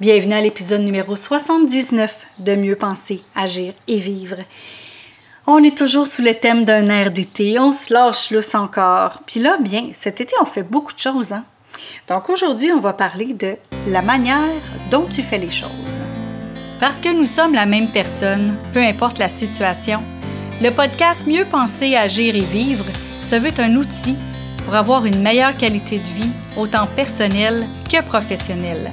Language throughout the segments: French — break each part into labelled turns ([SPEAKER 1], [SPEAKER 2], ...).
[SPEAKER 1] Bienvenue à l'épisode numéro 79 de Mieux penser, agir et vivre. On est toujours sous le thème d'un air d'été, on se lâche lousse encore. Puis là, bien, cet été, on fait beaucoup de choses. Hein? Donc aujourd'hui, on va parler de la manière dont tu fais les choses. Parce que nous sommes la même personne, peu importe la situation, le podcast Mieux penser, agir et vivre se veut un outil pour avoir une meilleure qualité de vie, autant personnelle que professionnelle.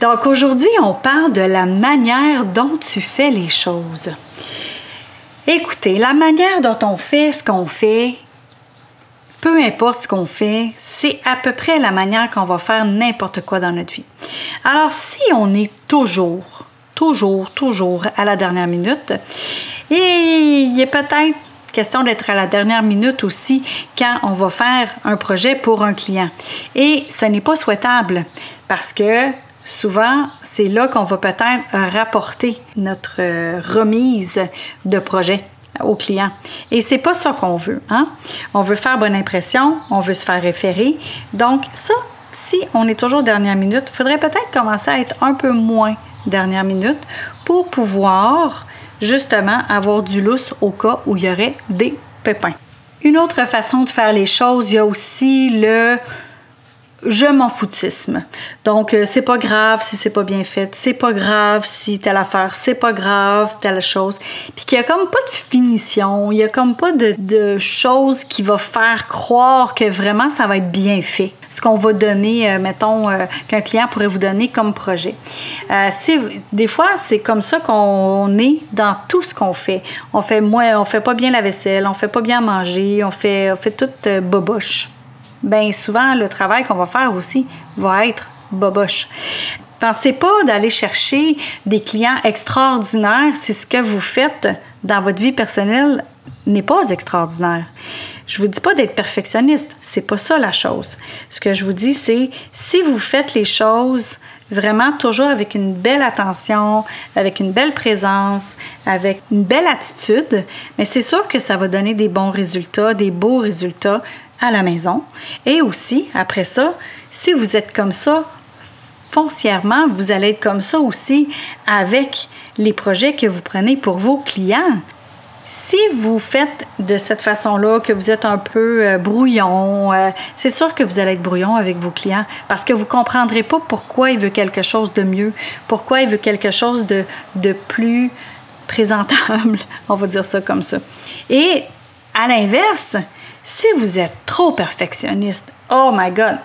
[SPEAKER 1] Donc aujourd'hui, on parle de la manière dont tu fais les choses. Écoutez, la manière dont on fait ce qu'on fait, peu importe ce qu'on fait, c'est à peu près la manière qu'on va faire n'importe quoi dans notre vie. Alors si on est toujours, toujours, toujours à la dernière minute, et il est peut-être question d'être à la dernière minute aussi quand on va faire un projet pour un client. Et ce n'est pas souhaitable parce que souvent, c'est là qu'on va peut-être rapporter notre euh, remise de projet au client. Et c'est pas ça qu'on veut. Hein? On veut faire bonne impression, on veut se faire référer. Donc, ça, si on est toujours dernière minute, il faudrait peut-être commencer à être un peu moins dernière minute pour pouvoir justement avoir du lousse au cas où il y aurait des pépins. Une autre façon de faire les choses, il y a aussi le je m'en foutisme. Donc, euh, c'est pas grave si c'est pas bien fait, c'est pas grave si telle affaire, c'est pas grave telle chose. Puis qu'il y a comme pas de finition, il y a comme pas de, de chose qui va faire croire que vraiment ça va être bien fait. Ce qu'on va donner, euh, mettons, euh, qu'un client pourrait vous donner comme projet. des fois, c'est comme ça qu'on est dans tout ce qu'on fait. On fait moins, on fait pas bien la vaisselle, on fait pas bien manger, on fait, on fait tout boboche bien souvent, le travail qu'on va faire aussi va être boboche. Pensez pas d'aller chercher des clients extraordinaires si ce que vous faites dans votre vie personnelle n'est pas extraordinaire. Je vous dis pas d'être perfectionniste, c'est pas ça la chose. Ce que je vous dis c'est si vous faites les choses vraiment toujours avec une belle attention, avec une belle présence, avec une belle attitude, mais c'est sûr que ça va donner des bons résultats, des beaux résultats à la maison. Et aussi, après ça, si vous êtes comme ça, foncièrement, vous allez être comme ça aussi avec les projets que vous prenez pour vos clients. Si vous faites de cette façon-là, que vous êtes un peu euh, brouillon, euh, c'est sûr que vous allez être brouillon avec vos clients parce que vous ne comprendrez pas pourquoi il veut quelque chose de mieux, pourquoi il veut quelque chose de, de plus présentable, on va dire ça comme ça. Et à l'inverse, si vous êtes trop perfectionniste, oh my God,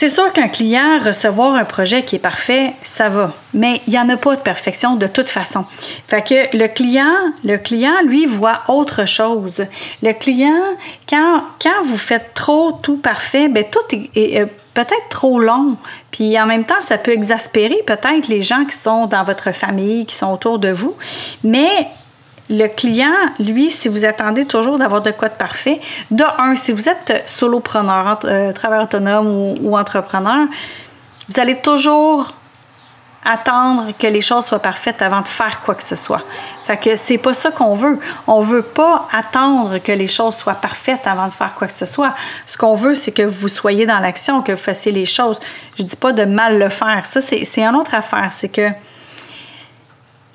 [SPEAKER 1] c'est sûr qu'un client recevoir un projet qui est parfait, ça va, mais il n'y en a pas de perfection de toute façon. Fait que le client, le client lui voit autre chose. Le client, quand, vous faites trop tout parfait, ben tout est, peut-être trop long. Puis en même temps, ça peut exaspérer peut-être les gens qui sont dans votre famille, qui sont autour de vous. Mais le client, lui, si vous attendez toujours d'avoir de quoi de parfait, de un, si vous êtes solopreneur, euh, travailleur autonome ou, entrepreneur, vous allez toujours attendre que les choses soient parfaites avant de faire quoi que ce soit. Fait que c'est pas ça qu'on veut. On veut pas attendre que les choses soient parfaites avant de faire quoi que ce soit. Ce qu'on veut, c'est que vous soyez dans l'action, que vous fassiez les choses. Je dis pas de mal le faire. Ça, c'est une autre affaire. C'est que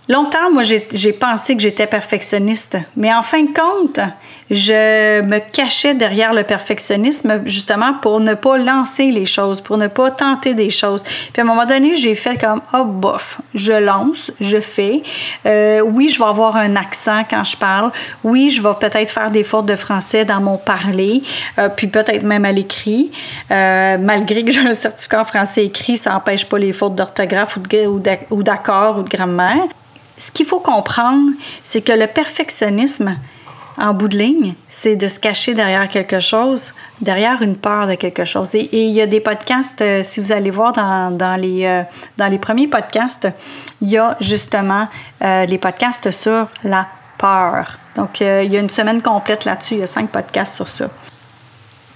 [SPEAKER 1] Longtemps, moi, j'ai pensé que j'étais perfectionniste, mais en fin de compte, je me cachais derrière le perfectionnisme justement pour ne pas lancer les choses, pour ne pas tenter des choses. Puis à un moment donné, j'ai fait comme oh bof, je lance, je fais. Euh, oui, je vais avoir un accent quand je parle. Oui, je vais peut-être faire des fautes de français dans mon parler, euh, puis peut-être même à l'écrit. Euh, malgré que j'ai un certificat en français écrit, ça n'empêche pas les fautes d'orthographe ou d'accord ou de grammaire ce qu'il faut comprendre, c'est que le perfectionnisme, en bout de ligne, c'est de se cacher derrière quelque chose, derrière une peur de quelque chose. Et, il y a des podcasts, euh, si vous allez voir dans, les, euh, dans les premiers podcasts, il y a justement euh, les podcasts sur la peur. Donc, il y a une semaine complète là-dessus, il y a cinq podcasts sur ça.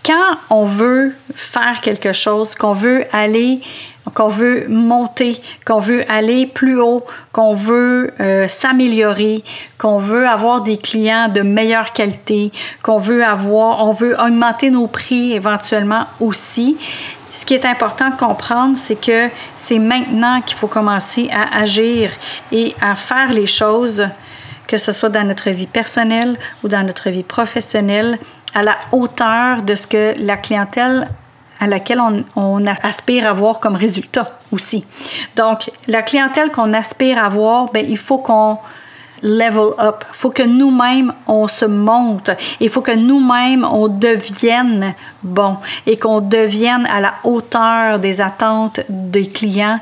[SPEAKER 1] Quand on veut faire quelque chose, qu'on veut aller qu'on veut monter, qu'on veut aller plus haut, qu'on veut euh, s'améliorer, qu'on veut avoir des clients de meilleure qualité, qu'on veut avoir, on veut augmenter nos prix éventuellement aussi. Ce qui est important de comprendre, c'est que c'est maintenant qu'il faut commencer à agir et à faire les choses, que ce soit dans notre vie personnelle ou dans notre vie professionnelle, à la hauteur de ce que la clientèle à laquelle on, aspire à voir comme résultat aussi. Donc, la clientèle qu'on aspire à voir, ben, il faut qu'on level up. Il faut que nous-mêmes, on se monte. Il faut que nous-mêmes, on devienne bon et qu'on devienne à la hauteur des attentes des clients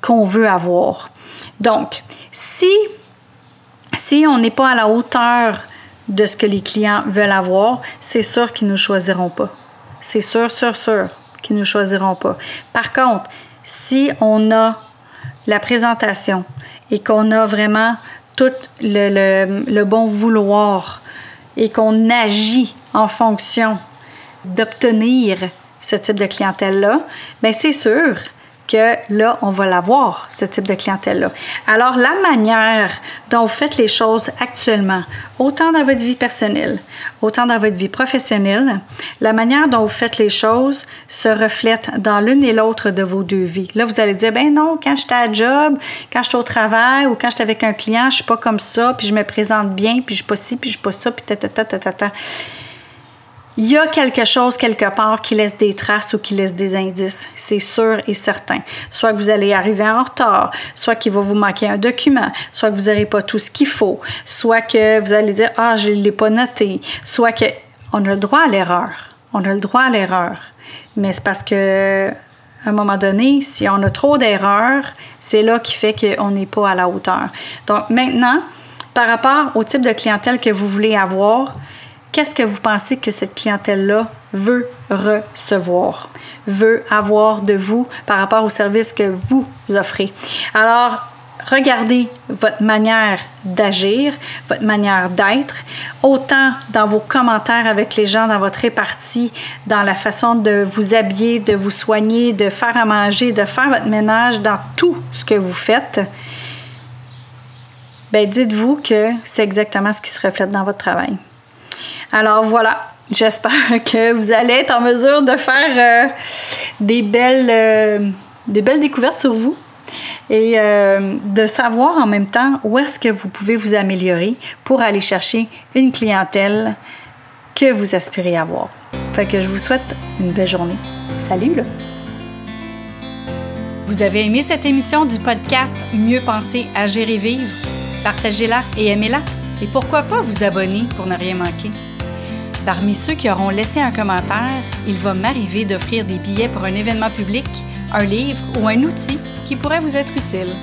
[SPEAKER 1] qu'on veut avoir. Donc, si, si on n'est pas à la hauteur de ce que les clients veulent avoir, c'est sûr qu'ils ne nous choisiront pas. C'est sûr, sûr, sûr qu'ils ne choisiront pas. Par contre, si on a la présentation et qu'on a vraiment tout le, le bon vouloir et qu'on agit en fonction d'obtenir ce type de clientèle-là, bien c'est sûr que là, on va l'avoir, ce type de clientèle-là. Alors, la manière dont vous faites les choses actuellement, autant dans votre vie personnelle, autant dans votre vie professionnelle, la manière dont vous faites les choses se reflète dans l'une et l'autre de vos deux vies. Là, vous allez dire, ben non, quand j'étais à job, quand j'étais au travail ou quand j'étais avec un client, je suis pas comme ça, puis je me présente bien, puis je suis pas ci, puis je suis pas ça, puis ta ta ta ta ta. ta il y a quelque chose quelque part qui laisse des traces ou qui laisse des indices, c'est sûr et certain. Soit que vous allez arriver en retard, soit qu'il va vous manquer un document, soit que vous n'aurez pas tout ce qu'il faut, soit que vous allez dire ah je l'ai pas noté, soit que on a le droit à l'erreur, on a le droit à l'erreur, mais c'est parce que à un moment donné, si on a trop d'erreurs, c'est là qui fait qu'on n'est pas à la hauteur. Donc maintenant, par rapport au type de clientèle que vous voulez avoir, qu'est-ce que vous pensez que cette clientèle-là veut recevoir, veut avoir de vous par rapport au service que vous offrez? Alors, regardez votre manière d'agir, votre manière d'être, autant dans vos commentaires avec les gens, dans votre répartie, dans la façon de vous habiller, de vous soigner, de faire à manger, de faire votre ménage, dans tout ce que vous faites. Ben, dites-vous que c'est exactement ce qui se reflète dans votre travail. Alors voilà, j'espère que vous allez être en mesure de faire euh, des, belles, euh, des belles découvertes sur vous et euh, de savoir en même temps où est-ce que vous pouvez vous améliorer pour aller chercher une clientèle que vous aspirez avoir. Fait que je vous souhaite une belle journée. Salut!
[SPEAKER 2] Vous avez aimé cette émission du podcast Mieux penser, agir et vivre? Partagez-la et aimez-la. Et pourquoi pas vous abonner pour ne rien manquer? Parmi ceux qui auront laissé un commentaire, il va m'arriver d'offrir des billets pour un événement public, un livre ou un outil qui pourrait vous être utile.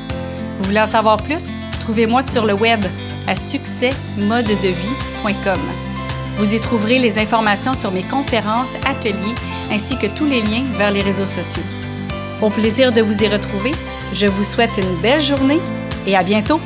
[SPEAKER 2] Vous voulez en savoir plus? Trouvez-moi sur le web à succèsmodedevie.com. Vous y trouverez les informations sur mes conférences, ateliers ainsi que tous les liens vers les réseaux sociaux. Au plaisir de vous y retrouver, je vous souhaite une belle journée et à bientôt!